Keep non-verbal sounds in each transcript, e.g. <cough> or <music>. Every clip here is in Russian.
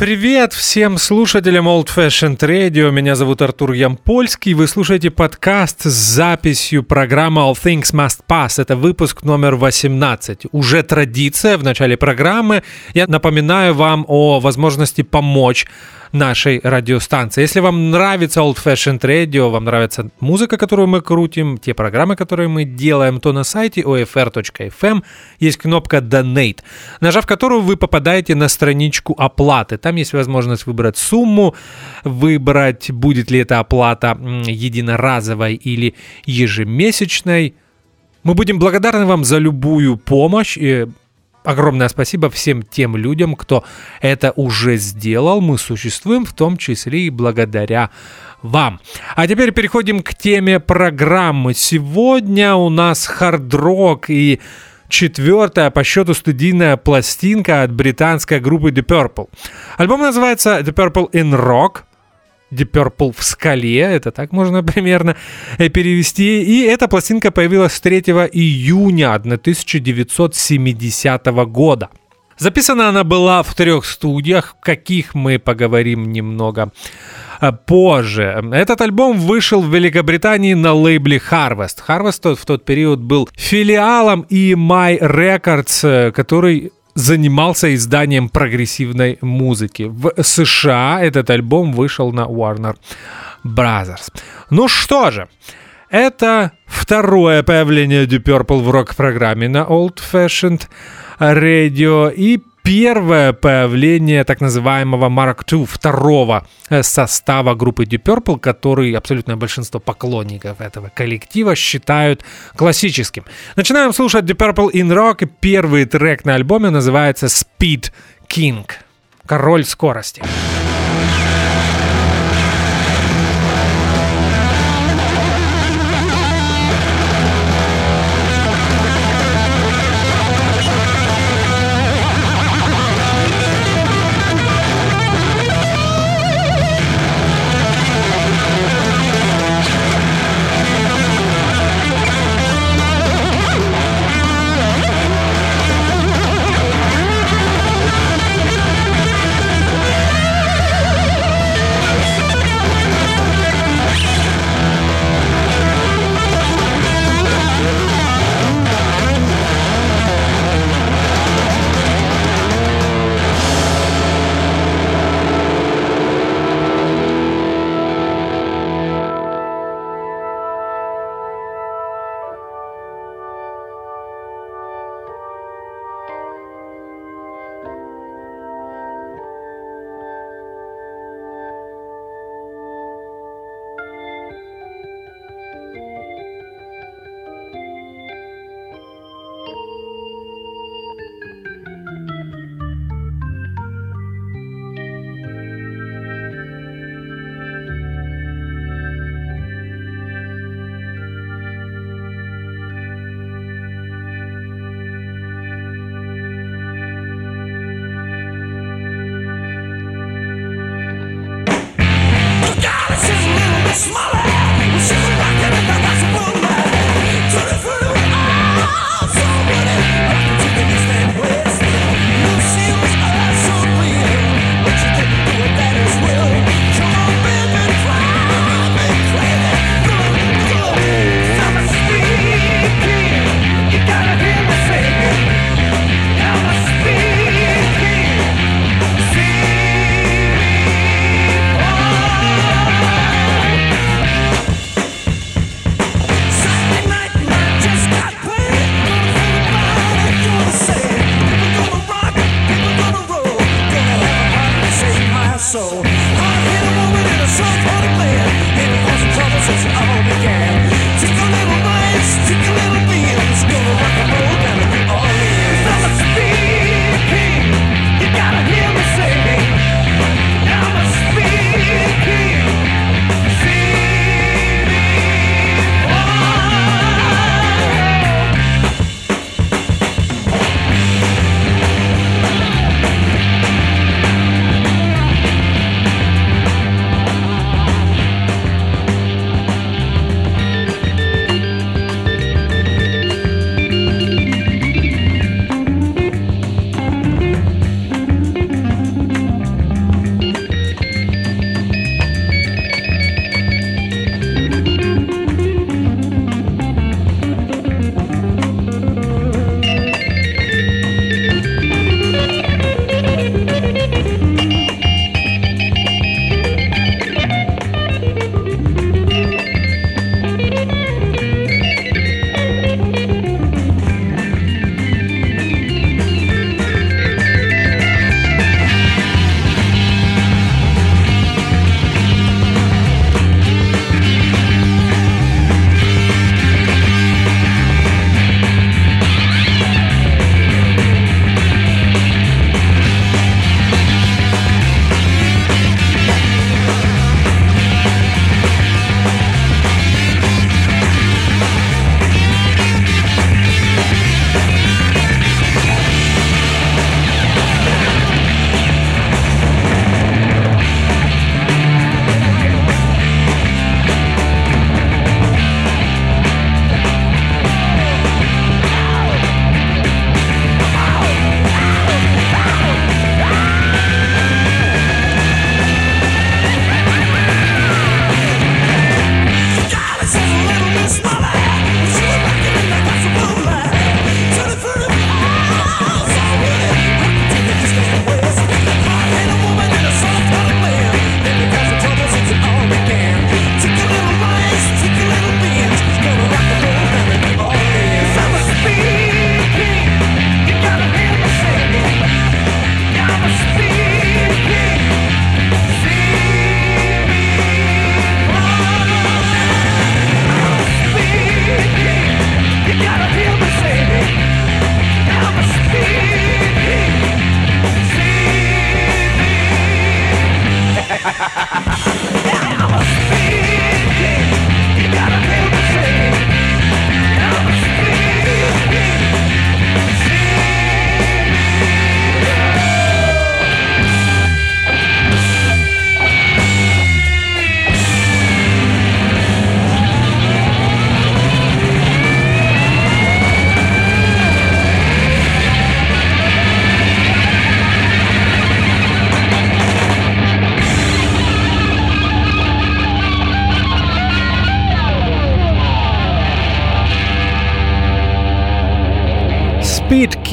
Привет всем слушателям Old Fashioned Radio. Меня зовут Артур Ямпольский. Вы слушаете подкаст с записью программы All Things Must Pass. Это выпуск номер 18. Уже традиция в начале программы. Я напоминаю вам о возможности помочь нашей радиостанции. Если вам нравится Old Fashioned Radio, вам нравится музыка, которую мы крутим, те программы, которые мы делаем, то на сайте OFR.FM есть кнопка Donate, нажав которую вы попадаете на страничку оплаты. Там есть возможность выбрать сумму, выбрать, будет ли эта оплата единоразовой или ежемесячной. Мы будем благодарны вам за любую помощь. Огромное спасибо всем тем людям, кто это уже сделал. Мы существуем в том числе и благодаря вам. А теперь переходим к теме программы. Сегодня у нас хард-рок и четвертая по счету студийная пластинка от британской группы The Purple. Альбом называется The Purple in Rock. Deep Purple в скале, это так можно <laughs> примерно э, перевести. И эта пластинка появилась 3 июня 1970 года. Записана она была в трех студиях, каких мы поговорим немного позже. Этот альбом вышел в Великобритании на лейбле Harvest. Harvest в тот период был филиалом EMI Records, э, который занимался изданием прогрессивной музыки. В США этот альбом вышел на Warner Brothers. Ну что же, это второе появление Deep Purple в рок-программе на Old Fashioned Radio и первое появление так называемого Mark II, второго э, состава группы Deep Purple, который абсолютное большинство поклонников этого коллектива считают классическим. Начинаем слушать Deep Purple in Rock, первый трек на альбоме называется Speed King, король скорости. Speed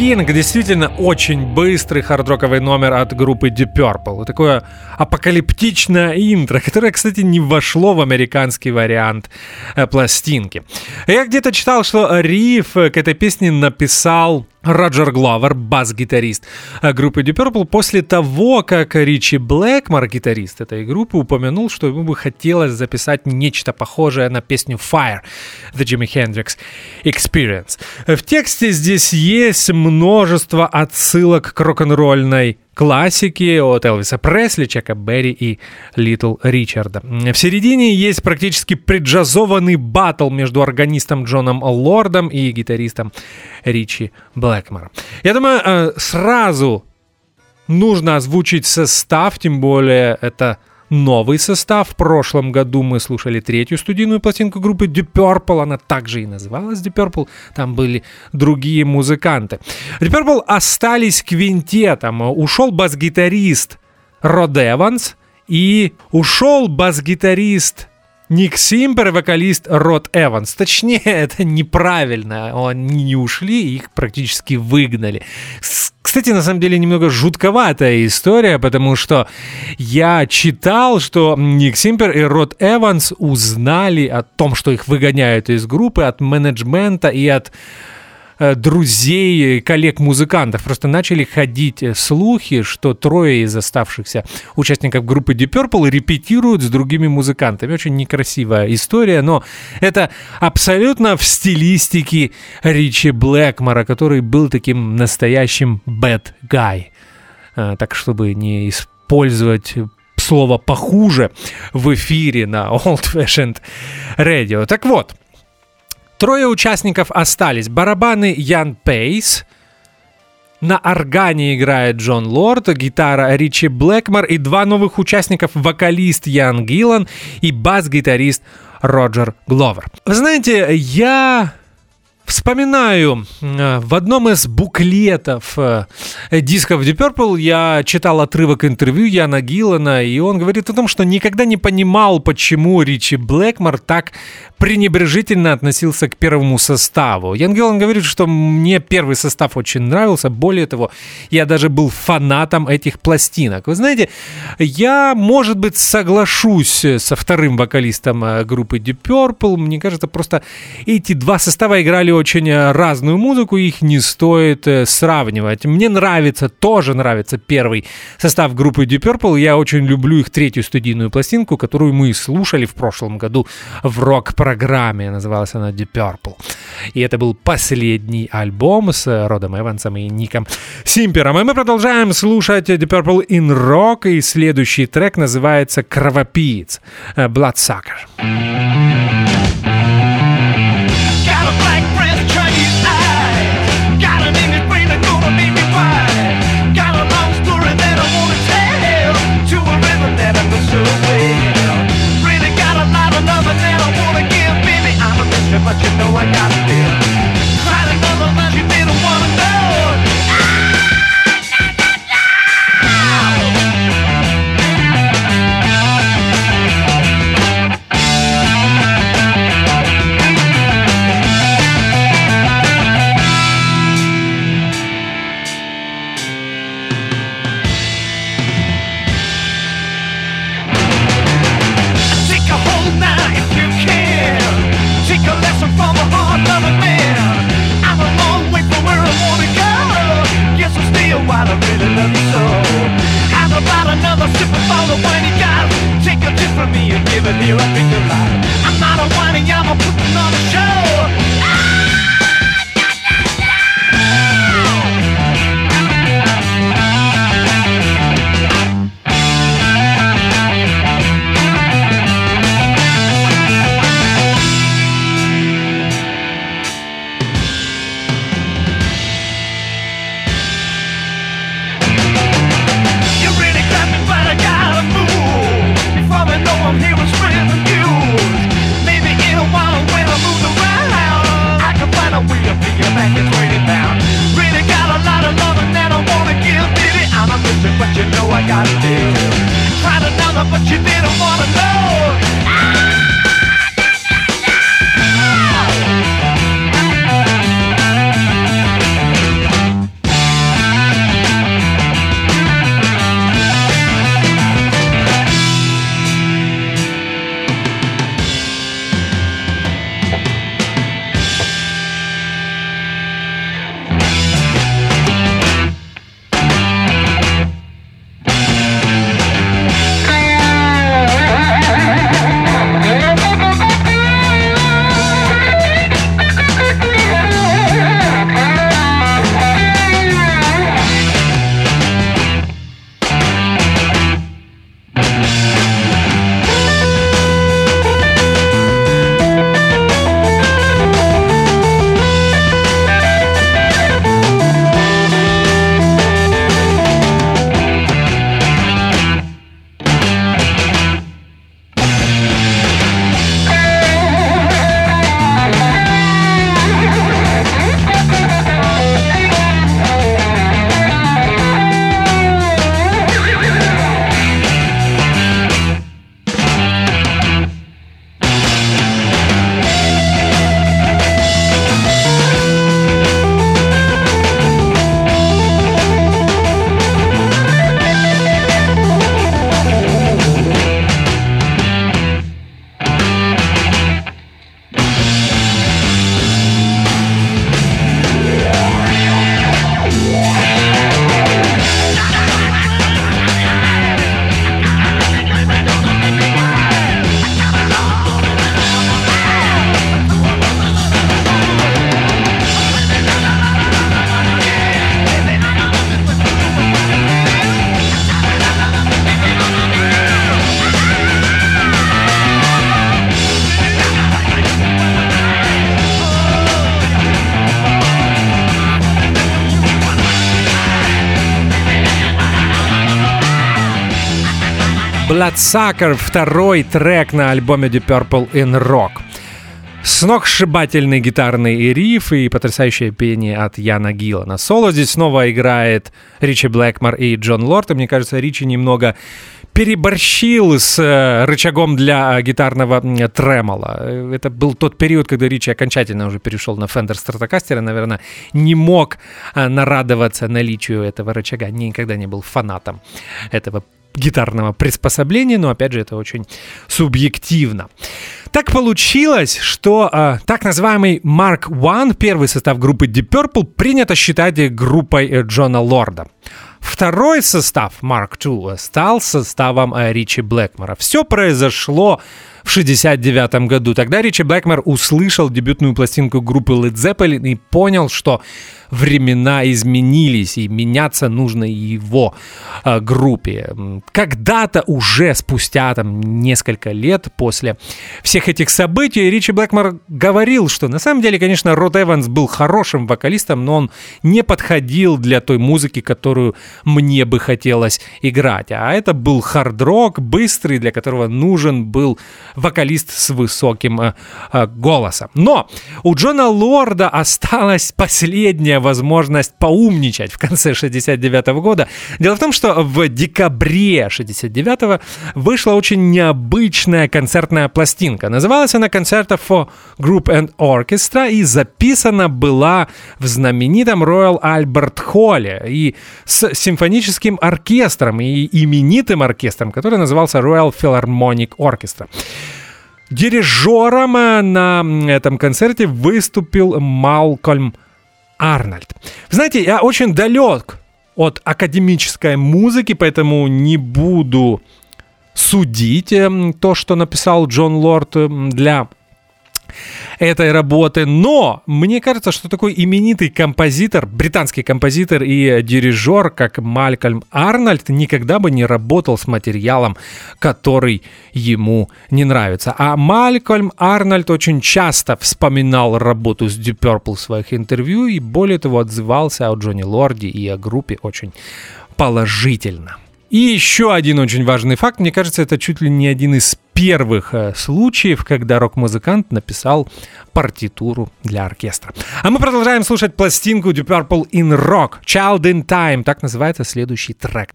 King действительно очень быстрый хардроковый номер от группы Deep Purple. Такое апокалиптичное интро, которое, кстати, не вошло в американский вариант э, пластинки. Я где-то читал, что риф к этой песне написал Роджер Гловер, бас-гитарист э, группы Deep Purple, после того, как Ричи Блэкмор, гитарист этой группы, упомянул, что ему бы хотелось записать нечто похожее на песню Fire The Jimi Hendrix Experience. В тексте здесь есть множество отсылок к рок-н-ролльной классики от Элвиса Пресли, Чека Берри и Литл Ричарда. В середине есть практически преджазованный батл между органистом Джоном Лордом и гитаристом Ричи Блэкмором. Я думаю, э, сразу нужно озвучить состав, тем более это новый состав. В прошлом году мы слушали третью студийную пластинку группы Deep Purple. Она также и называлась Deep Purple. Там были другие музыканты. Deep Purple остались квинтетом. Ушел бас-гитарист Род Эванс и ушел бас-гитарист Ник Симпер и вокалист Род Эванс. Точнее, <laughs> это неправильно. Они не ушли, их практически выгнали. Кстати, на самом деле немного жутковатая история, потому что я читал, что Ник Симпер и Род Эванс узнали о том, что их выгоняют из группы от менеджмента и от друзей, коллег-музыкантов. Просто начали ходить э, слухи, что трое из оставшихся участников группы Deep Purple репетируют с другими музыкантами. Очень некрасивая история, но это абсолютно в стилистике Ричи Блэкмора, который был таким настоящим bad guy. Э, так, чтобы не использовать слово похуже в эфире на Old Fashioned Radio. Так вот, Трое участников остались. Барабаны Ян Пейс, на органе играет Джон Лорд, гитара Ричи Блэкмор и два новых участников, вокалист Ян Гиллан и бас-гитарист Роджер Гловер. Вы знаете, я Вспоминаю, э, в одном из буклетов э, дисков Deep Purple я читал отрывок интервью Яна Гиллана, и он говорит о том, что никогда не понимал, почему Ричи Блэкмор так пренебрежительно относился к первому составу. Ян Гиллан говорит, что мне первый состав очень нравился, более того, я даже был фанатом этих пластинок. Вы знаете, я, может быть, соглашусь со вторым вокалистом э, группы Deep Purple, мне кажется, просто эти два состава играли очень э, разную музыку, их не стоит э, сравнивать. Мне нравится, тоже нравится первый состав группы Deep Purple. Я очень люблю их третью студийную пластинку, которую мы слушали в прошлом году в рок-программе. Называлась она Deep Purple. И это был последний альбом с Родом Эвансом и Ником Симпером. И мы продолжаем слушать Deep Purple in Rock. И следующий трек называется «Кровопиец» Bloodsucker. But you know I got feel. Me a given here, I think of life. Bloodsucker, второй трек на альбоме Deep Purple in Rock. Сногсшибательный гитарный риф и потрясающее пение от Яна Гилла. На соло здесь снова играет Ричи Блэкмор и Джон Лорд. И мне кажется, Ричи немного переборщил с э, рычагом для гитарного тремола. Это был тот период, когда Ричи окончательно уже перешел на Fender Stratocaster, наверное, не мог э, нарадоваться наличию этого рычага, никогда не был фанатом этого гитарного приспособления, но опять же это очень субъективно. Так получилось, что э, так называемый Mark One, первый состав группы Deep Purple, принято считать группой э, Джона Лорда. Второй состав, Mark II, стал составом э, Ричи Блэкмора. Все произошло в 1969 году. Тогда Ричи Блэкмор услышал дебютную пластинку группы Led Zeppelin и понял, что времена изменились, и меняться нужно его э, группе. Когда-то уже спустя там несколько лет после всех этих событий Ричи Блэкмор говорил, что на самом деле, конечно, Род Эванс был хорошим вокалистом, но он не подходил для той музыки, которую мне бы хотелось играть. А это был хард-рок, быстрый, для которого нужен был вокалист с высоким э, э, голосом. Но у Джона Лорда осталась <laughs> последняя возможность поумничать в конце 69 года. Дело в том, что в декабре 69 вышла очень необычная концертная пластинка. Называлась она «Concerto for Group and Orchestra» и записана была в знаменитом Royal Albert Холле и с симфоническим оркестром и именитым оркестром, который назывался Royal Philharmonic Orchestra. Дирижером на этом концерте выступил Малкольм Арнольд. Знаете, я очень далек от академической музыки, поэтому не буду судить эм, то, что написал Джон Лорд эм, для этой работы. Но мне кажется, что такой именитый композитор, британский композитор и дирижер, как Малькольм Арнольд, никогда бы не работал с материалом, который ему не нравится. А Малькольм Арнольд очень часто вспоминал работу с Deep Purple в своих интервью и более того отзывался о Джонни Лорде и о группе очень положительно. И еще один очень важный факт, мне кажется, это чуть ли не один из первых э, случаев, когда рок-музыкант написал партитуру для оркестра. А мы продолжаем слушать пластинку Deep Purple in Rock, Child in Time, так называется следующий трек.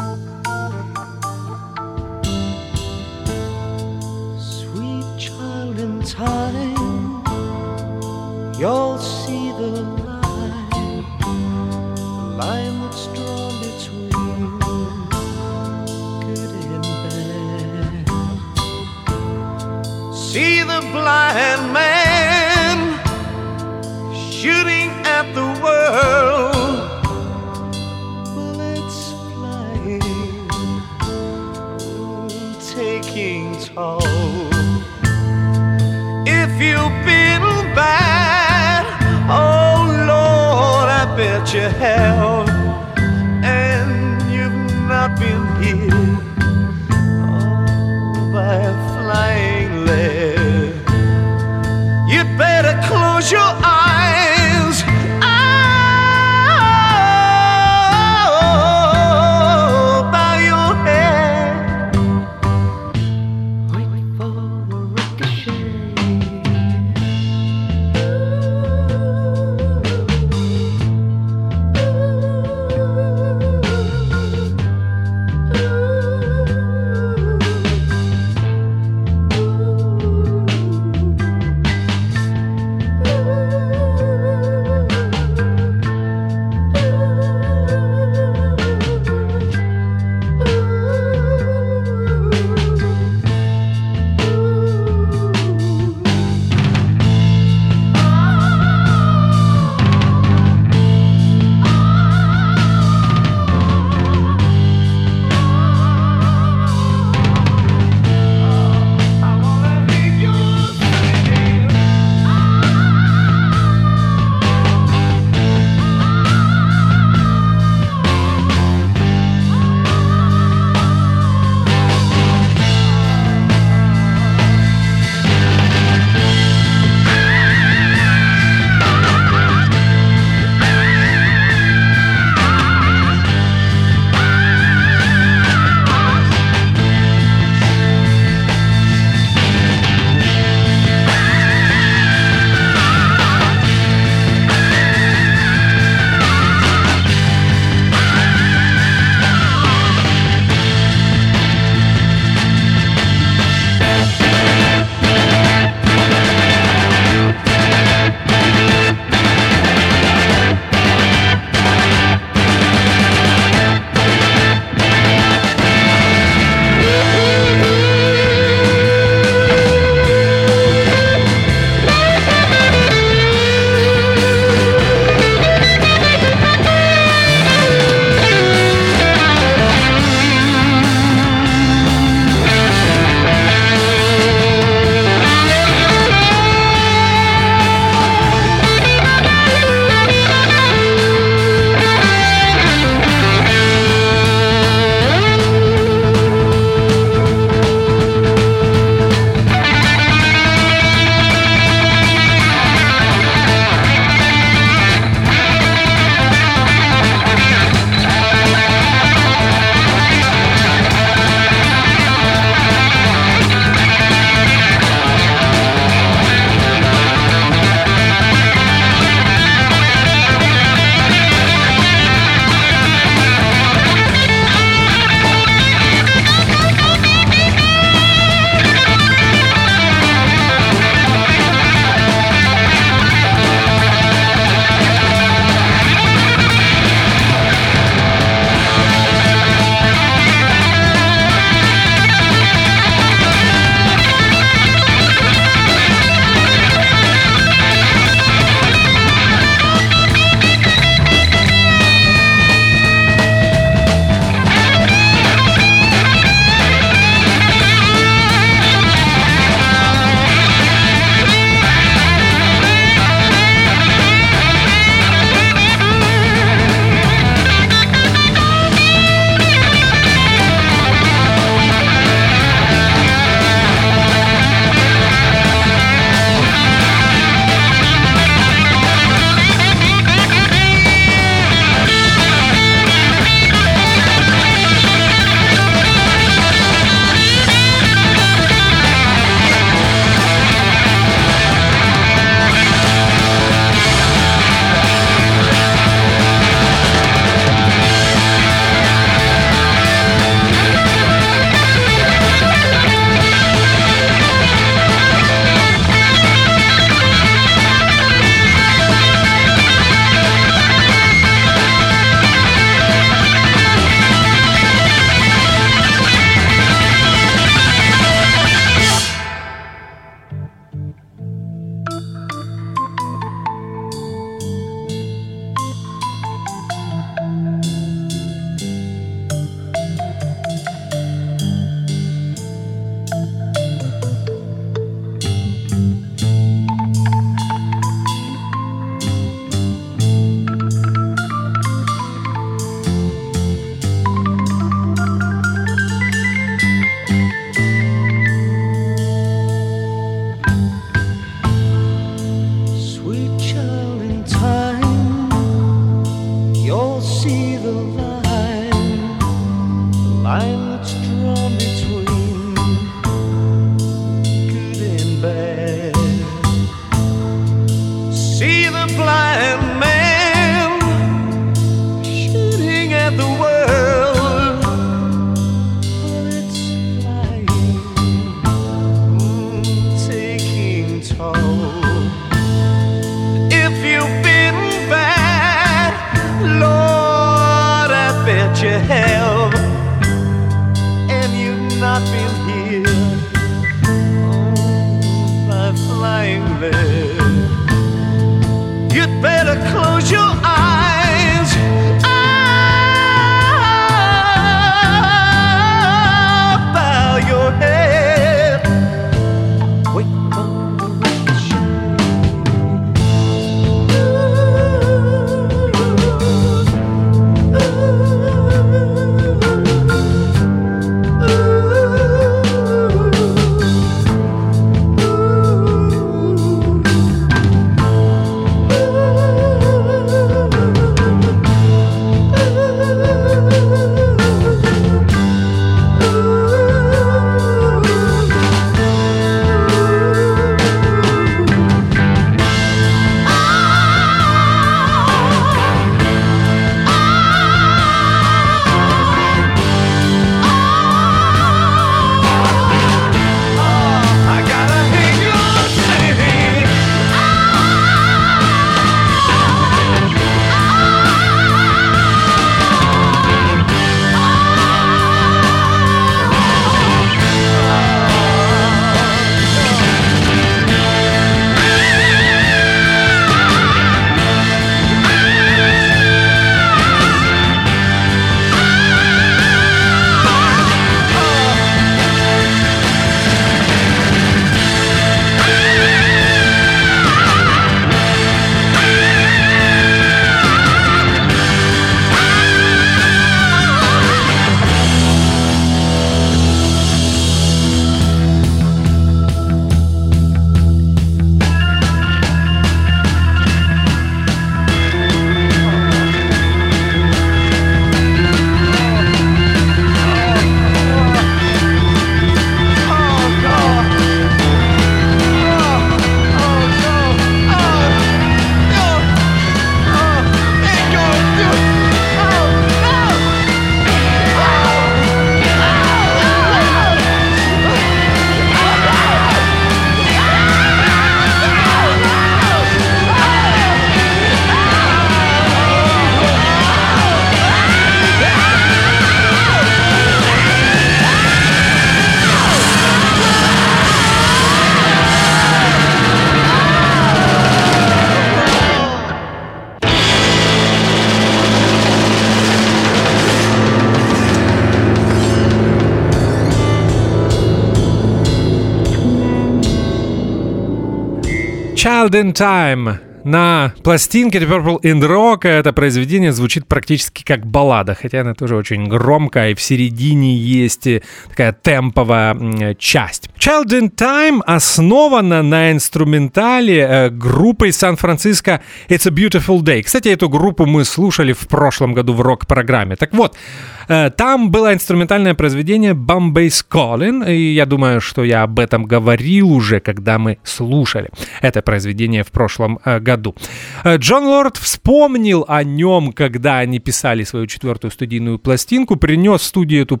Child in Time на пластинке The Purple and Rock это произведение звучит практически как баллада, хотя она тоже очень громкая, и в середине есть такая темповая часть. Child in Time основана на инструментале э, группы из Сан-Франциско It's a Beautiful Day. Кстати, эту группу мы слушали в прошлом году в рок-программе. Так вот, Э, там было инструментальное произведение Bombay's Calling, и я думаю, что я об этом говорил уже, когда мы слушали это произведение в прошлом э, году. Э, Джон Лорд вспомнил о нем, когда они писали свою четвертую студийную пластинку, принес в студию эту,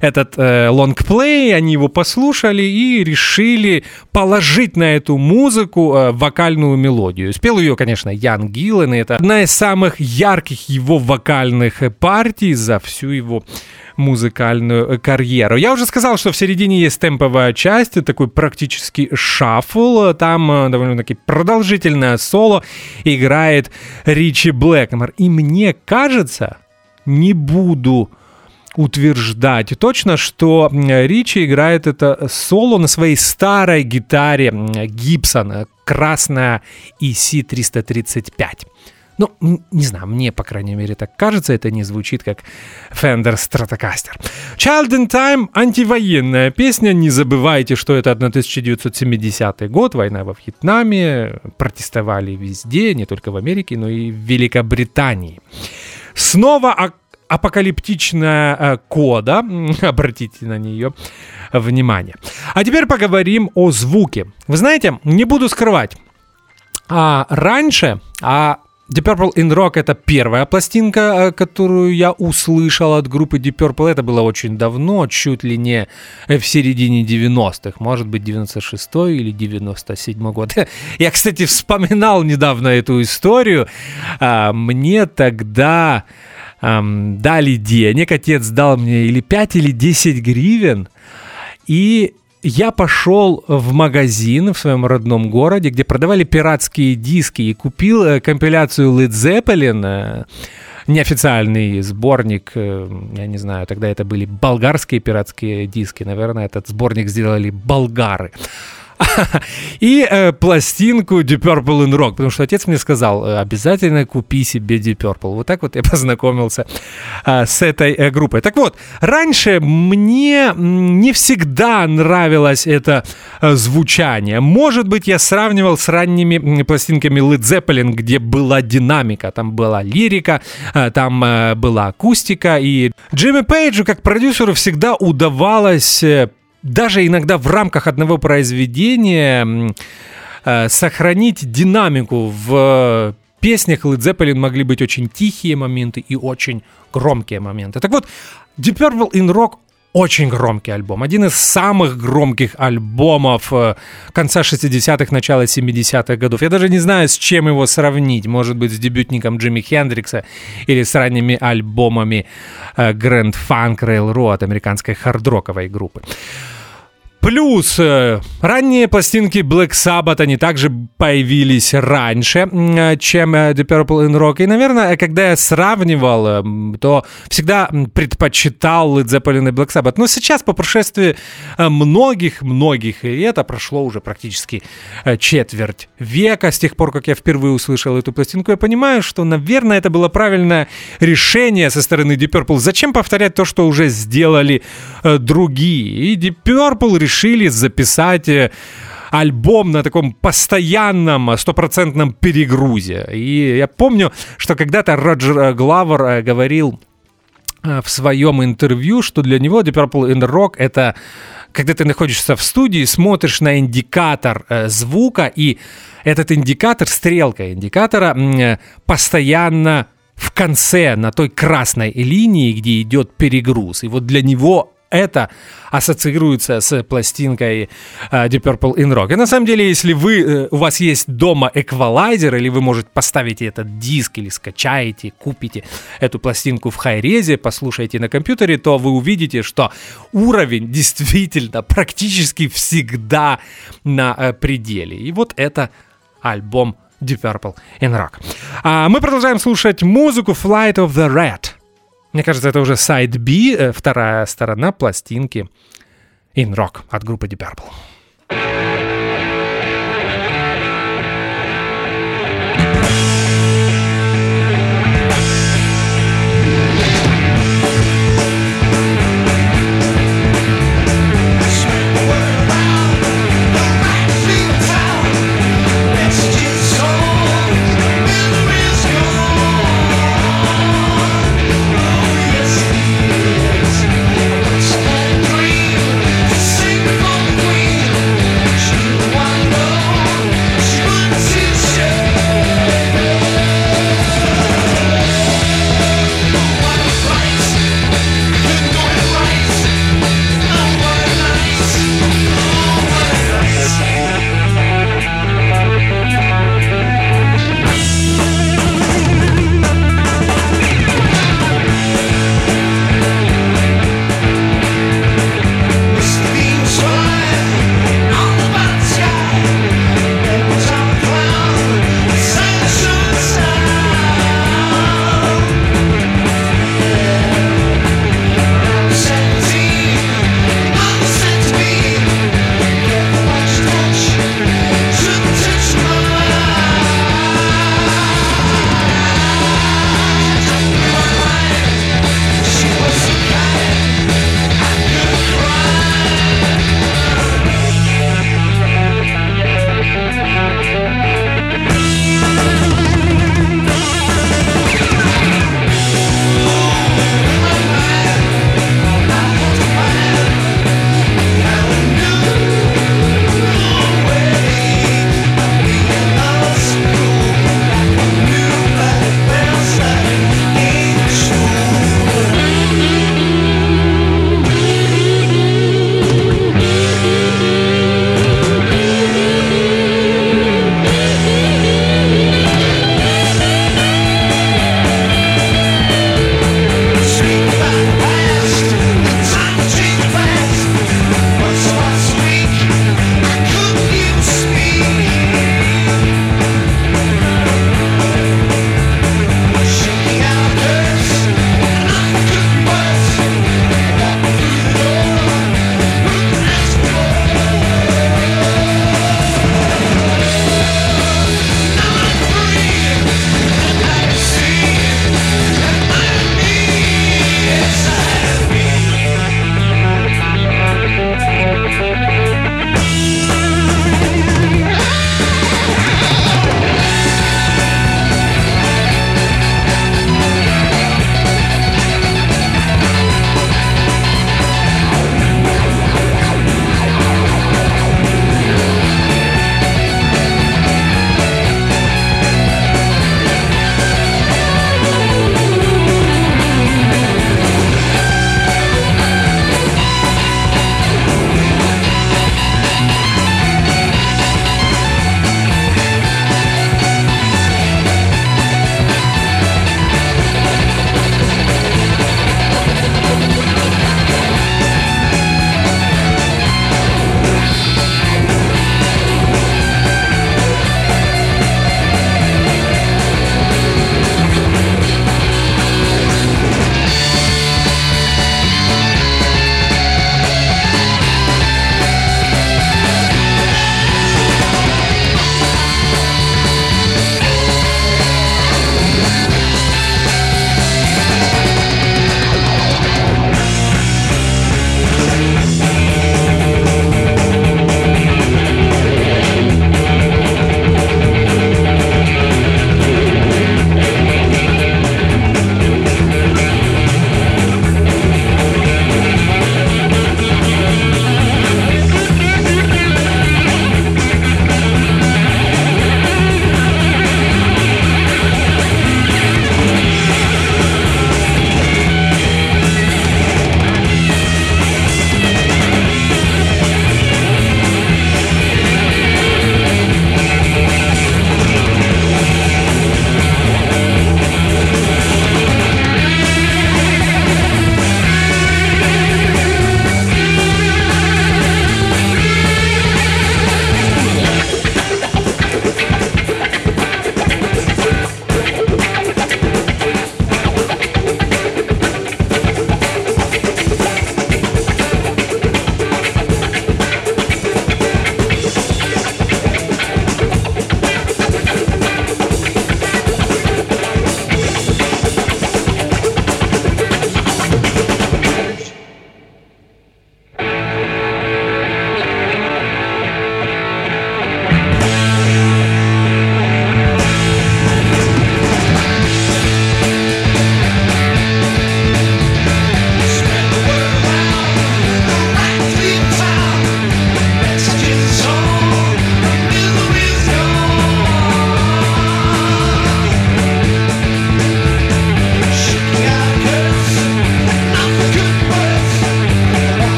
этот лонгплей, они его послушали и решили положить на эту музыку вокальную мелодию. Спел ее, конечно, Ян Гиллен, и это одна из самых ярких его вокальных партий за всю всю его музыкальную э, карьеру. Я уже сказал, что в середине есть темповая часть, такой практически шаффл. Там э, довольно-таки продолжительное соло играет Ричи Блэкмор. И мне кажется, не буду утверждать точно, что Ричи играет это соло на своей старой гитаре Гибсон, красная EC335. Ну, не знаю, мне, по крайней мере, так кажется, это не звучит как Fender Stratocaster. Child in Time — антивоенная песня. Не забывайте, что это 1970 год, война во Вьетнаме. Протестовали везде, не только в Америке, но и в Великобритании. Снова апокалиптичная э, кода, <laughs> обратите на нее внимание. А теперь поговорим о звуке. Вы знаете, не буду скрывать, А раньше, а Deep Purple in Rock это первая пластинка, э, которую я услышал от группы Deep Purple. Это было очень давно, чуть ли не в середине 90-х, может быть 96 или 97 год. <laughs> Я, кстати, вспоминал недавно эту историю. А, мне тогда дали денег, отец дал мне или 5, или 10 гривен, и я пошел в магазин в своем родном городе, где продавали пиратские диски, и купил э, компиляцию Led Zeppelin, э, неофициальный сборник, э, я не знаю, тогда это были болгарские пиратские диски, наверное, этот сборник сделали болгары. <laughs> и э, пластинку Deep Purple in Rock, потому что отец мне сказал, «Э, обязательно купи себе Deep Purple. Вот так вот я <laughs> познакомился э, с этой э, группой. Так вот, раньше мне не всегда нравилось это э, звучание. Может быть, я сравнивал с ранними пластинками Led Zeppelin, где была динамика, там была лирика, э, там э, была акустика, и Джимми Пейджу как продюсеру всегда удавалось э, даже иногда в рамках одного произведения э, сохранить динамику в песнях Led Zeppelin могли быть очень тихие моменты и очень громкие моменты. Так вот, Deep Purple in Rock очень громкий альбом. Один из самых громких альбомов э, конца 60-х, начала 70-х годов. Я даже не знаю, с чем его сравнить. Может быть, с дебютником Джимми Хендрикса или с ранними альбомами э, Grand Funk Railroad, американской хардроковой группы. Плюс э, ранние пластинки Black Sabbath, они также появились раньше, э, чем э, The Purple in Rock. И, наверное, когда я сравнивал, то всегда предпочитал Led Zeppelin и Black Sabbath. Но сейчас, по прошествии многих-многих, и это прошло уже практически четверть века, с тех пор, как я впервые услышал эту пластинку, я понимаю, что, наверное, это было правильное решение со стороны Deep Purple. Зачем повторять то, что уже сделали другие? И Deep Purple решили решили записать э, альбом на таком постоянном, стопроцентном перегрузе. И я помню, что когда-то Роджер э, Главер э, говорил в своем интервью, что для него Deep Purple in Rock — это когда ты находишься в студии, смотришь на индикатор звука, и этот индикатор, стрелка индикатора, постоянно в конце, на той красной линии, где идет перегруз. И вот для него это ассоциируется с пластинкой uh, Deep Purple in Rock. И на самом деле, если вы, uh, у вас есть дома эквалайзер, или вы, может, поставите этот диск, или скачаете, купите эту пластинку в хай-резе, послушаете на компьютере, то вы увидите, что уровень <laughs> действительно практически всегда на uh, пределе. И вот это альбом Deep Purple in Rock. А мы продолжаем слушать музыку Flight of the Red. Мне кажется, это уже сайт B, э, вторая сторона пластинки In Rock от группы Deep Purple.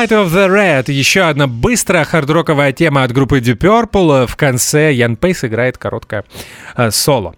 Side of the Red. Еще одна быстрая хардроковая тема от группы Deep Purple. В конце Ян Пейс играет короткое э, соло.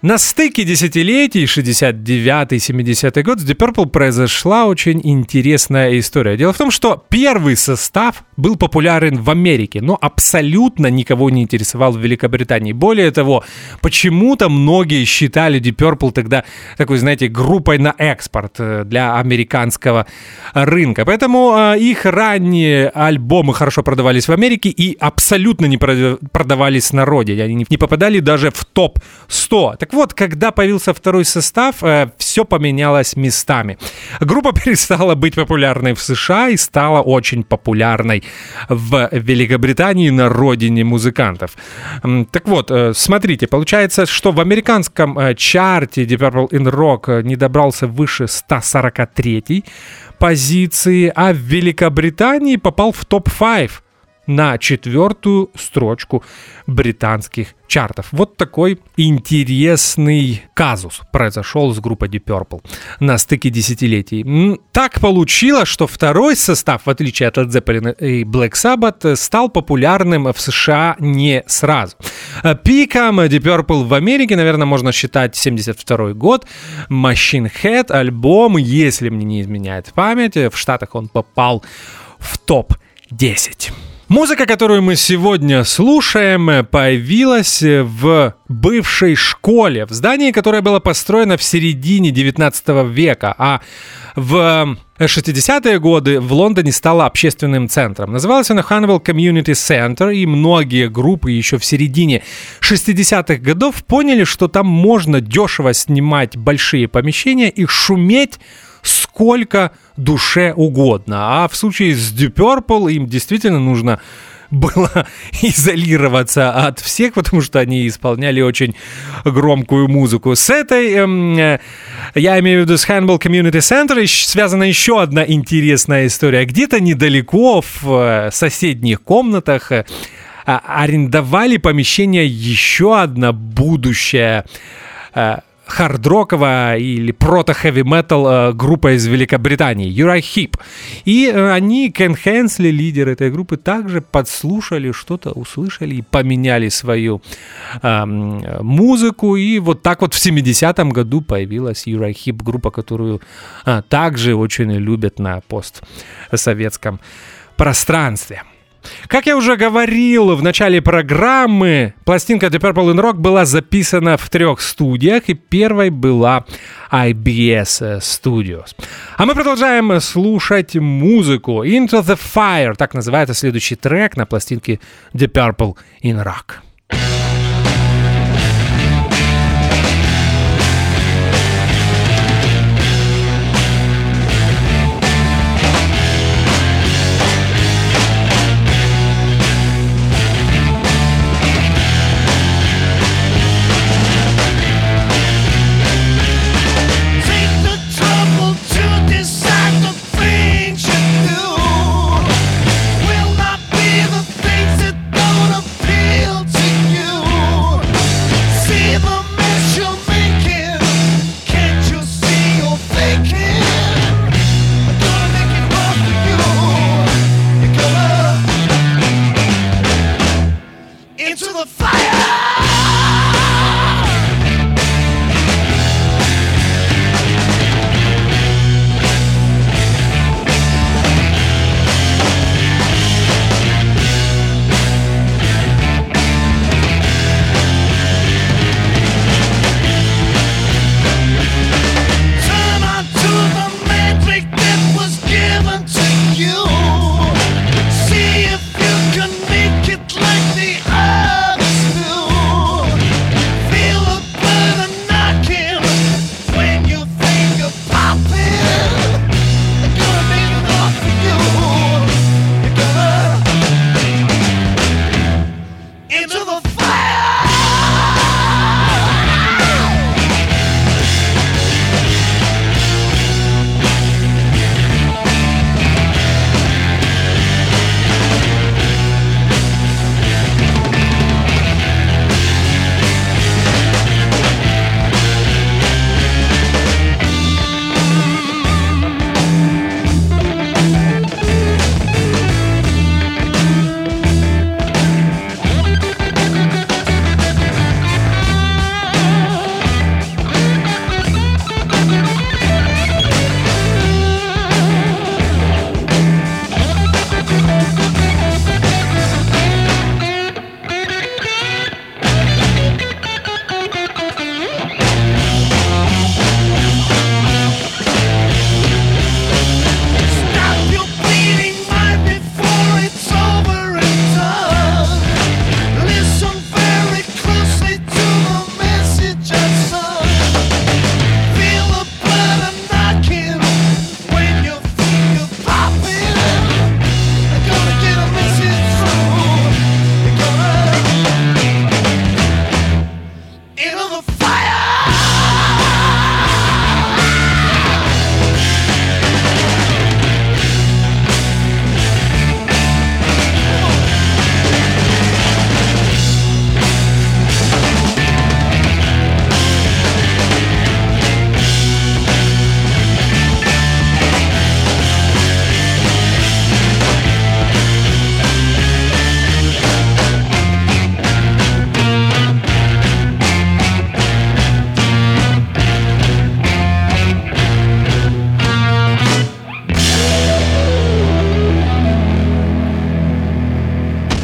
На стыке десятилетий, 69-70 год, с Deep Purple произошла очень интересная история. Дело в том, что первый состав был популярен в Америке, но абсолютно никого не интересовал в Великобритании. Более того, почему-то многие считали Deep Purple тогда такой, знаете, группой на экспорт э, для американского рынка. Поэтому э, их ранние альбомы хорошо продавались в Америке и абсолютно не продавались на родине. Они не попадали даже в топ-100. Так вот, когда появился второй состав, э, все поменялось местами. Группа <laughs> перестала быть популярной в США и стала очень популярной в Великобритании на родине музыкантов. Так вот, э, смотрите, получается, что в американском э, чарте Deep Purple in Rock не добрался выше 143 позиции, а в Великобритании попал в топ-5 на четвертую строчку британских чартов. Вот такой интересный казус произошел с группой Deep Purple на стыке десятилетий. Так получилось, что второй состав, в отличие от Led Zeppelin и Black Sabbath, стал популярным в США не сразу. Пиком Deep Purple в Америке, наверное, можно считать 72 год. Machine Head, альбом, если мне не изменяет память, в Штатах он попал в топ-10. Музыка, которую мы сегодня слушаем, появилась в бывшей школе, в здании, которое было построено в середине 19 века, а в 60-е годы в Лондоне стало общественным центром. Называлась она Hannibal Community Center, и многие группы еще в середине 60-х годов поняли, что там можно дешево снимать большие помещения и шуметь сколько душе угодно. А в случае с Deep Purple им действительно нужно было <laughs> изолироваться от всех, потому что они исполняли очень громкую музыку. С этой, эм, э, я имею в виду с Hannibal Community Center, связана еще одна интересная история. Где-то недалеко в э, соседних комнатах э, арендовали помещение еще одна будущая хардроковая или прото-хэви-метал группа из Великобритании, Юрай Хип. И э, они, Кен Хенсли, лидер этой группы, также подслушали что-то, услышали и поменяли свою э, музыку. И вот так вот в 70-м году появилась Юрай Хип, группа, которую э, также очень любят на постсоветском пространстве. Как я уже говорил в начале программы, пластинка The Purple in Rock была записана в трех студиях, и первой была IBS Studios. А мы продолжаем слушать музыку. Into the Fire, так называется следующий трек на пластинке The Purple in Rock.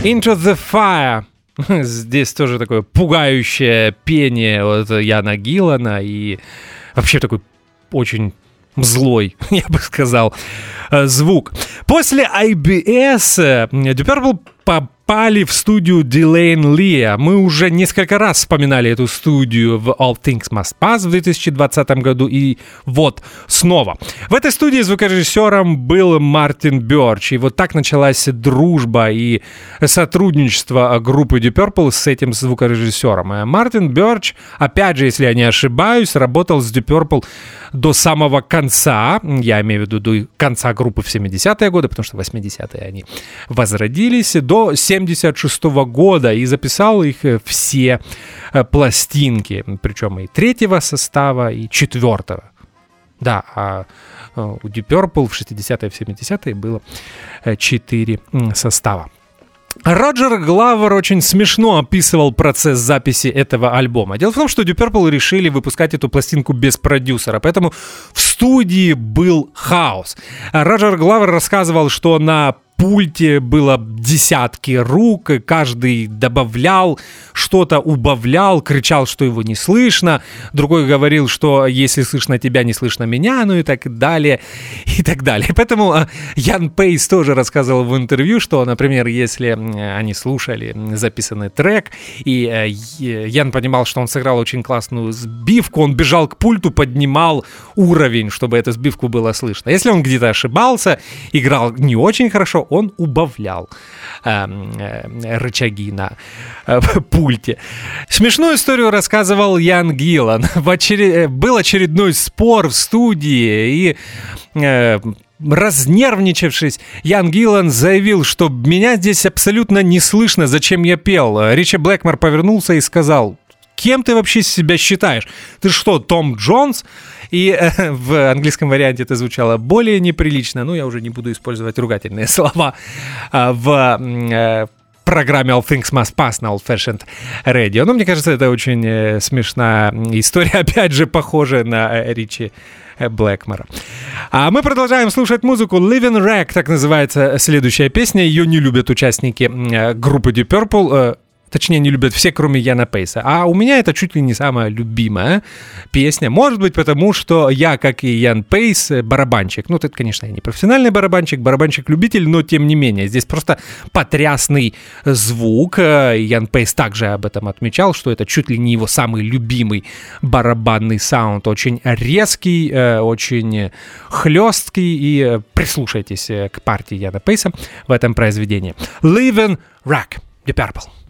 Into the Fire. <laughs> Здесь тоже такое пугающее пение от Яна Гиллана и вообще такой очень злой, <laughs> я бы сказал, э, звук. После IBS Deep Purple попали в студию Дилейн Лия. Мы уже несколько раз вспоминали эту студию в All Things Must Pass в 2020 году, и вот снова. В этой студии звукорежиссером был Мартин Бёрч, и вот так началась дружба и сотрудничество группы Deep Purple с этим звукорежиссером. Э, Мартин Бёрч, опять же, если я не ошибаюсь, работал с Deep Purple до самого конца, я имею в виду до конца группы в 70-е годы, потому что в 80-е они возродились, до 76 -го года и записал их э, все э, пластинки, причем и третьего состава, и четвертого. Да, а э, у Deep Purple в 60-е и 70-е было четыре состава. Роджер Главер очень смешно описывал процесс записи этого альбома. Дело в том, что Deep Purple решили выпускать эту пластинку без продюсера, поэтому в студии был хаос. Роджер Главер рассказывал, что на пульте было десятки рук, и каждый добавлял, что-то убавлял, кричал, что его не слышно, другой говорил, что если слышно тебя, не слышно меня, ну и так далее, и так далее. Поэтому а, Ян Пейс тоже рассказывал в интервью, что, например, если они слушали записанный трек, и э, Ян понимал, что он сыграл очень классную сбивку, он бежал к пульту, поднимал уровень, чтобы эту сбивку было слышно. Если он где-то ошибался, играл не очень хорошо, он убавлял э, э, рычаги на э, <laughs> пульте. Смешную историю рассказывал Ян Гиллан. Очеред... Был очередной спор в студии, и э, разнервничавшись, Ян Гиллан заявил, что меня здесь абсолютно не слышно, зачем я пел. Ричи Блэкмор повернулся и сказал, кем ты вообще себя считаешь? Ты что, Том Джонс? И э, в английском варианте это звучало более неприлично. Ну, я уже не буду использовать ругательные <laughs> слова э, в э, программе All Things Must Pass на Old Fashioned Radio. Но мне кажется, это очень э, смешная история, <laughs> опять же, похожая на э, Ричи э, Блэкмора. А мы продолжаем слушать музыку. Living Wreck, так называется следующая песня. Ее не любят участники э, группы Deep Purple. Точнее, не любят все, кроме Яна Пейса. А у меня это чуть ли не самая любимая песня. Может быть, потому что я, как и Ян Пейс, барабанщик. Ну, это, конечно, не профессиональный барабанщик, барабанщик-любитель, но тем не менее. Здесь просто потрясный звук. Ян Пейс также об этом отмечал, что это чуть ли не его самый любимый барабанный саунд. Очень резкий, э, очень хлесткий. И прислушайтесь к партии Яна Пейса в этом произведении. Living Rock, The Purple.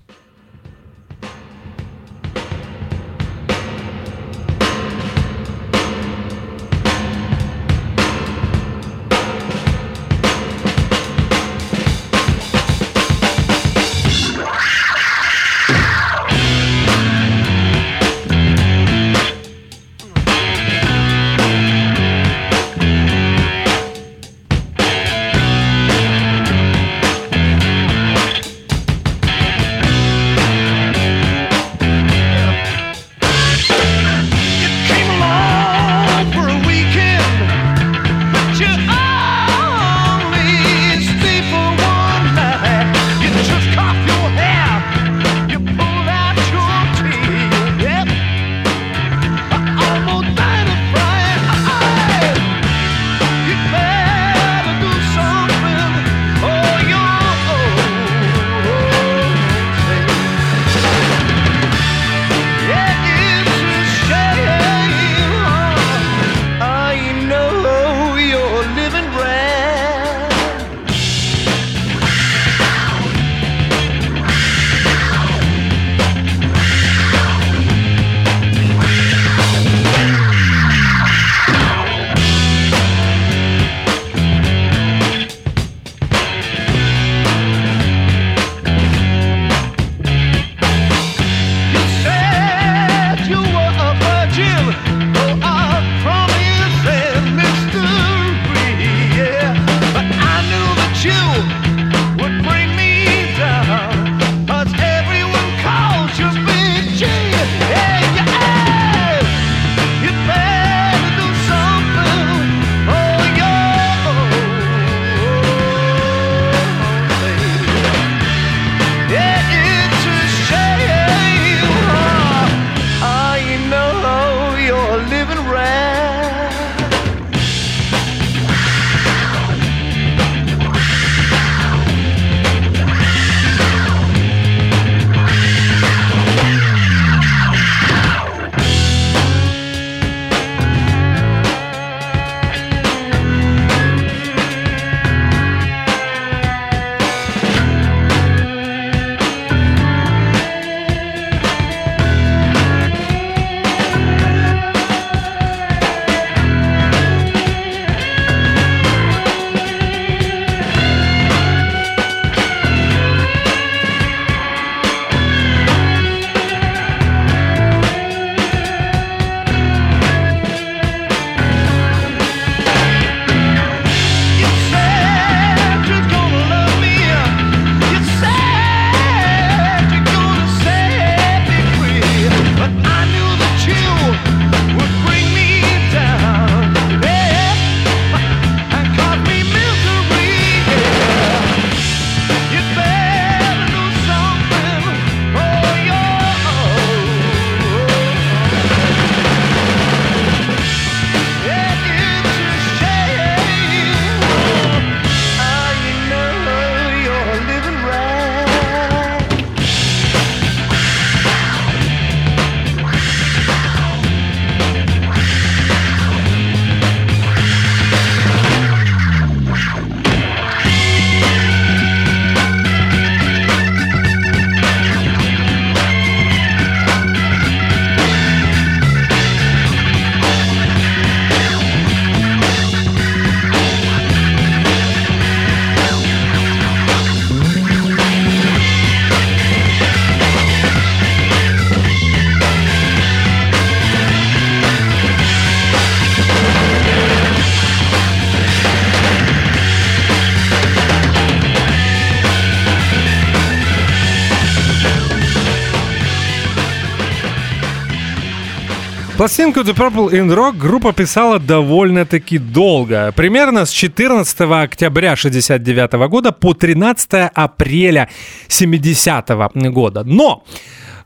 Пластинку The Purple in Rock группа писала довольно-таки долго. Примерно с 14 октября 69 года по 13 апреля 70 года. Но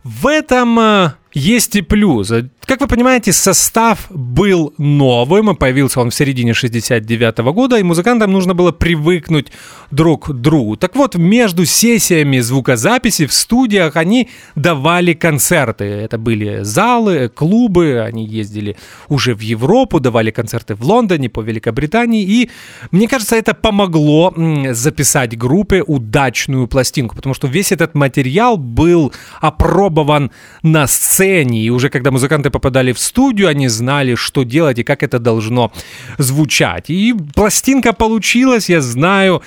в этом э, есть и плюс. Как вы понимаете, состав был новым, появился он в середине 69 года, и музыкантам нужно было привыкнуть друг к другу. Так вот, между сессиями звукозаписи в студиях они давали концерты. Это были залы, клубы, они ездили уже в Европу, давали концерты в Лондоне, по Великобритании, и мне кажется, это помогло записать группе удачную пластинку, потому что весь этот материал был опробован на сцене, и уже когда музыканты попадали в студию, они знали, что делать и как это должно звучать. И пластинка получилась, я знаю,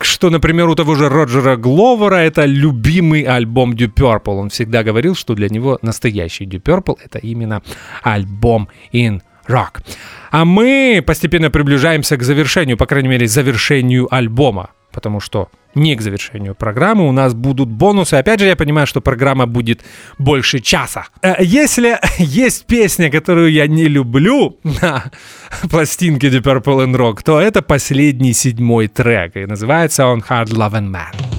что, например, у того же Роджера Гловера это любимый альбом Dew Purple. Он всегда говорил, что для него настоящий Dew Purple это именно альбом In Rock. А мы постепенно приближаемся к завершению, по крайней мере, завершению альбома потому что не к завершению программы у нас будут бонусы. Опять же, я понимаю, что программа будет больше часа. Э, если <laughs> есть песня, которую я не люблю <laughs> на пластинке The Purple and Rock, то это последний седьмой трек, и называется он Hard Loving Man.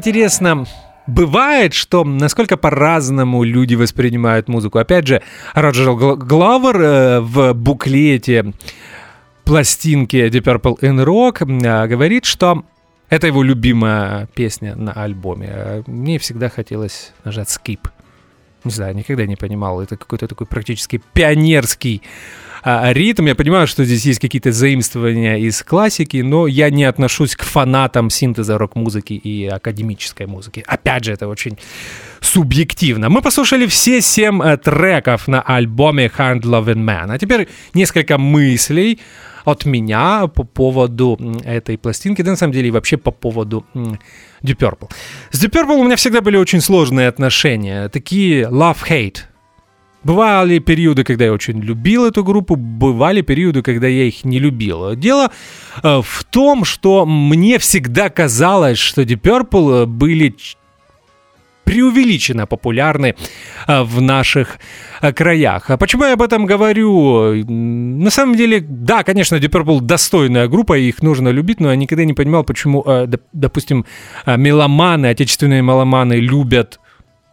Интересно бывает, что насколько по-разному люди воспринимают музыку. Опять же, Роджер Гловер э, в буклете пластинки Deep Purple in Rock э, говорит, что это его любимая песня на альбоме. Мне всегда хотелось нажать skip. Не знаю, никогда не понимал. Это какой-то такой практически пионерский а, ритм. Я понимаю, что здесь есть какие-то заимствования из классики, но я не отношусь к фанатам синтеза рок-музыки и академической музыки. Опять же, это очень субъективно. Мы послушали все семь э, треков на альбоме Hard Loving Man. А теперь несколько мыслей от меня по поводу этой пластинки, да на самом деле и вообще по поводу Deep Purple. С Deep Purple у меня всегда были очень сложные отношения, такие love-hate Бывали периоды, когда я очень любил эту группу, бывали периоды, когда я их не любил. Дело э, в том, что мне всегда казалось, что Deep Purple были преувеличенно популярны э, в наших э, краях. А почему я об этом говорю? На самом деле, да, конечно, Deep Purple достойная группа, их нужно любить, но я никогда не понимал, почему, допустим, меломаны, отечественные меломаны любят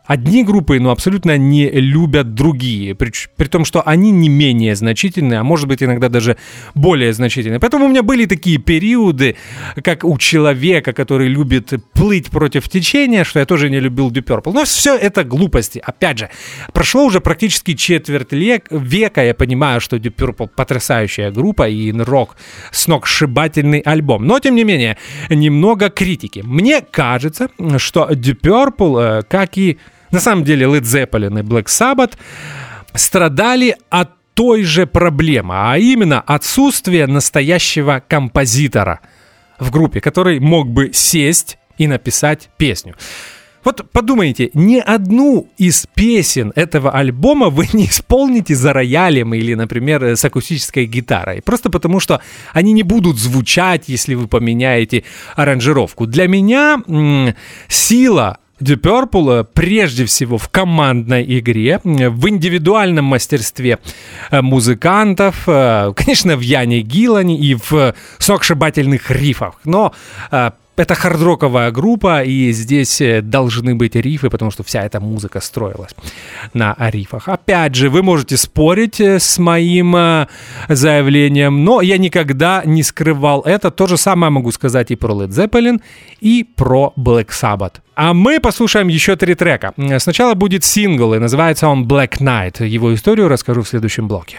одни группы, но абсолютно не любят другие, при, при том, что они не менее значительные, а может быть иногда даже более значительные. Поэтому у меня были такие периоды, как у человека, который любит плыть против течения, что я тоже не любил Purple. Но все это глупости. Опять же, прошло уже практически четверть века, я понимаю, что Purple потрясающая группа и рок сногсшибательный альбом. Но, тем не менее, немного критики. Мне кажется, что Purple, э, как и на самом деле Led Zeppelin и Black Sabbath страдали от той же проблемы, а именно отсутствие настоящего композитора в группе, который мог бы сесть и написать песню. Вот подумайте, ни одну из песен этого альбома вы не исполните за роялем или, например, с акустической гитарой. Просто потому, что они не будут звучать, если вы поменяете аранжировку. Для меня м- сила Deep Purple прежде всего в командной игре, в индивидуальном мастерстве э, музыкантов, э, конечно, в Яне Гиллане и в сокшибательных рифах. Но э, это хардроковая группа, и здесь должны быть рифы, потому что вся эта музыка строилась на рифах. Опять же, вы можете спорить с моим заявлением, но я никогда не скрывал это. То же самое могу сказать и про Led Zeppelin, и про Black Sabbath. А мы послушаем еще три трека. Сначала будет сингл, и называется он Black Knight. Его историю расскажу в следующем блоке.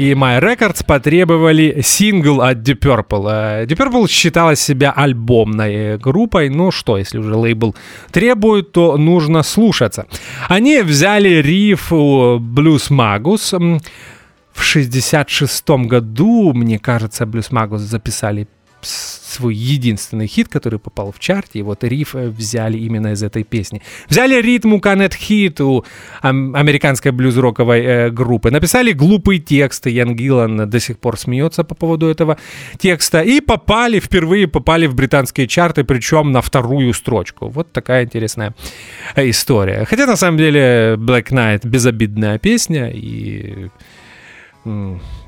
И My Records потребовали сингл от Deep Purple. Э, Deep Purple считала себя альбомной группой, ну что, если уже лейбл требует, то нужно слушаться. Они взяли риф у Blues Magus. В 66 году, мне кажется, Blues Magus записали свой единственный хит, который попал в чарт, и вот риф э, взяли именно из этой песни. Взяли ритм у Канет Хит, у американской блюз-роковой э, группы, написали глупые тексты, Ян Гиллан до сих пор смеется по поводу этого текста, и попали, впервые попали в британские чарты, причем на вторую строчку. Вот такая интересная э, история. Хотя, на самом деле, Black Knight безобидная песня, и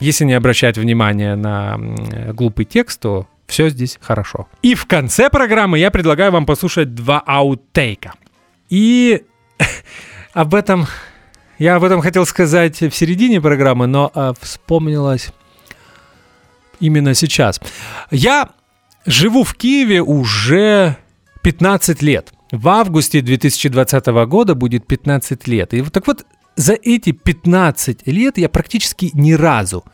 если не обращать внимания на глупый текст, то все здесь хорошо. И в конце программы я предлагаю вам послушать два аутейка. И <laughs> об этом я об этом хотел сказать в середине программы, но э, вспомнилось именно сейчас. Я живу в Киеве уже 15 лет. В августе 2020 года будет 15 лет. И вот так вот за эти 15 лет я практически ни разу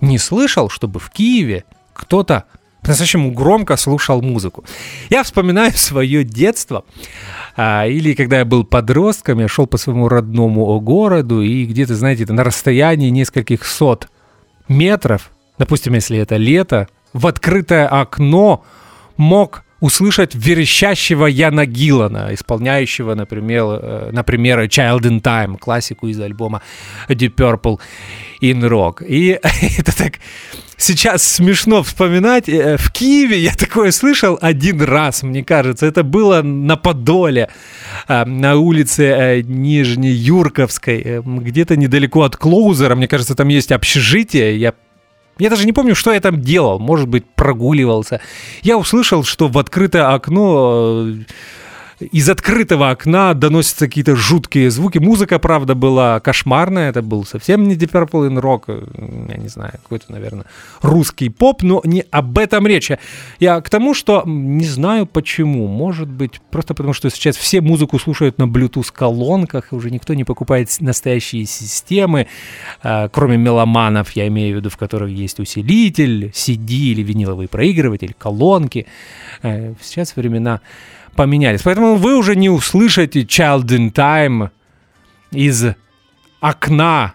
не слышал, чтобы в Киеве кто-то по-настоящему громко слушал музыку. Я вспоминаю <laughs> свое детство, а, или когда я был подростком, я шел по своему родному городу, и где-то, знаете, на расстоянии нескольких сот метров, допустим, если это лето, в открытое окно мог услышать верещащего Яна Гиллана, исполняющего, например, э, например, Child in Time, классику из альбома Deep Purple in Rock. И <laughs> это так сейчас смешно вспоминать. Э, в Киеве я такое слышал один раз, мне кажется. Это было на Подоле, э, на улице Нижнеюрковской, где-то недалеко от Клоузера. Мне кажется, там есть общежитие. Я я даже не помню, что я там делал. Может быть, прогуливался. Я услышал, что в открытое окно э, из открытого окна доносятся какие-то жуткие звуки. Музыка, правда, была кошмарная. Это был совсем не Deep Purple in Rock. Я не знаю, какой-то, наверное, русский поп. Но не об этом речь. Я к тому, что не знаю почему. Может быть, просто потому что сейчас все музыку слушают на Bluetooth-колонках. Уже никто не покупает настоящие системы. А, кроме меломанов, я имею в виду, в которых есть усилитель, CD или виниловый проигрыватель, колонки. Э, сейчас времена поменялись. Поэтому вы уже не услышите Child in Time из окна.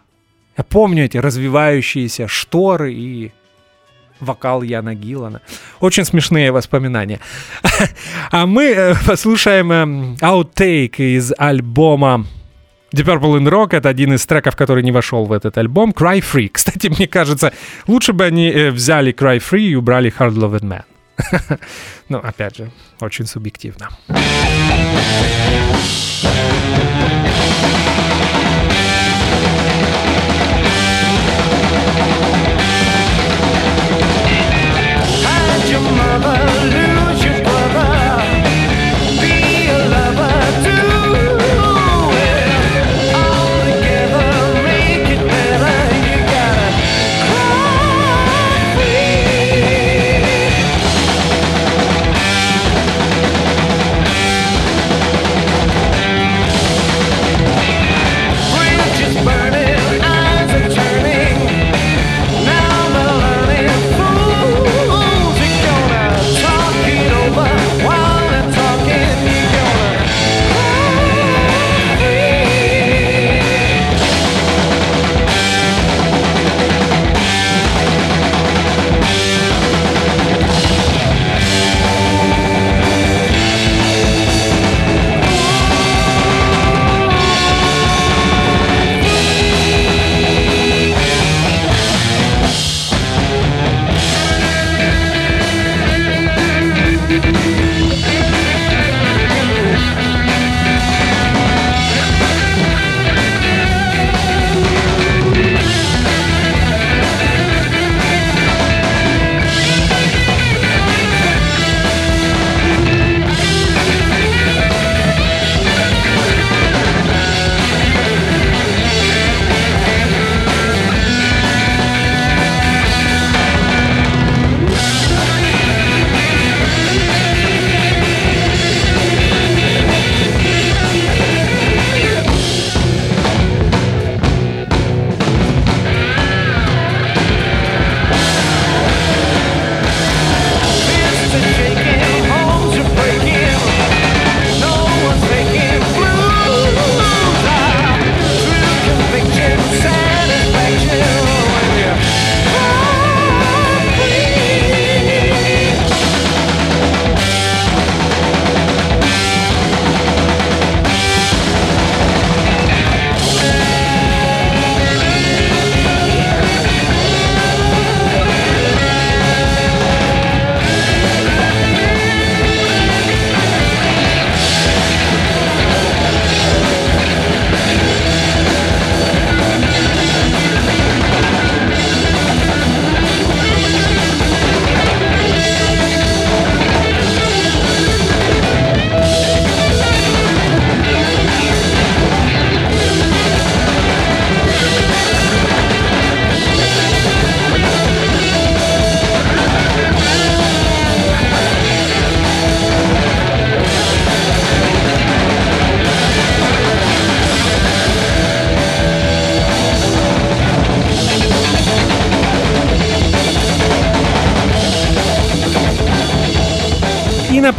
Я помню эти развивающиеся шторы и вокал Яна Гиллана. Очень смешные воспоминания. <laughs> А мы э, послушаем аутейк эм, из альбома Deep Purple in Rock — это один из треков, который не вошел в этот альбом. Cry Free. Кстати, мне кажется, лучше бы они э, взяли Cry Free и убрали Hard Loved Man. Ну, опять же, очень субъективно.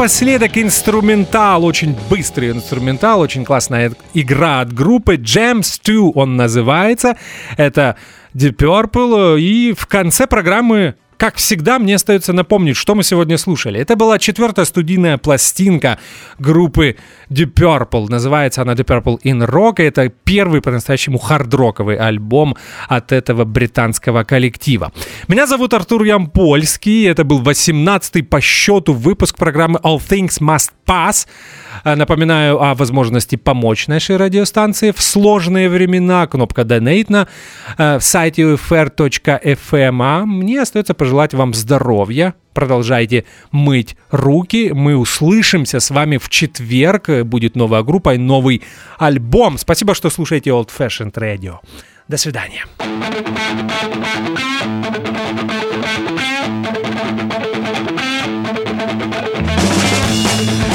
Напоследок инструментал, очень быстрый инструментал, очень классная игра от группы Jams 2 он называется. Это Deep Purple. И в конце программы как всегда, мне остается напомнить, что мы сегодня слушали. Это была четвертая студийная пластинка группы Deep Purple. Называется она Deep Purple in Rock. Это первый по-настоящему хардроковый альбом от этого британского коллектива. Меня зовут Артур Ямпольский. Это был 18-й по счету выпуск программы All Things Must Pass. Э, напоминаю о возможности помочь нашей радиостанции в сложные времена. Кнопка Donate на э, сайте ufr.fm. А мне остается пожелать вам здоровья, продолжайте мыть руки. Мы услышимся с вами в четверг. Будет новая группа и новый альбом. Спасибо, что слушаете Old Fashioned Radio. До свидания. радио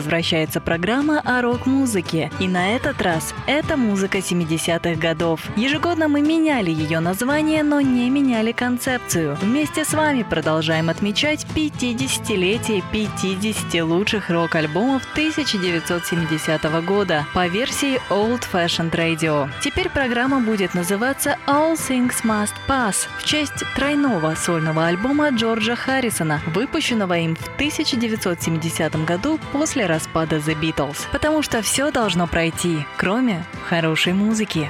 возвращается программа о рок-музыке. И на этот раз это музыка 70-х годов. Ежегодно мы меняли ее название, но не меняли концепцию. Вместе с вами продолжаем отмечать 50-летие 50 лучших рок-альбомов 1970 года по версии Old Fashioned Radio. Теперь программа будет называться All Things Must Pass в честь тройного сольного альбома Джорджа Харрисона, выпущенного им в 1970 году после распада The Beatles. Потому что все должно пройти, кроме хорошей музыки.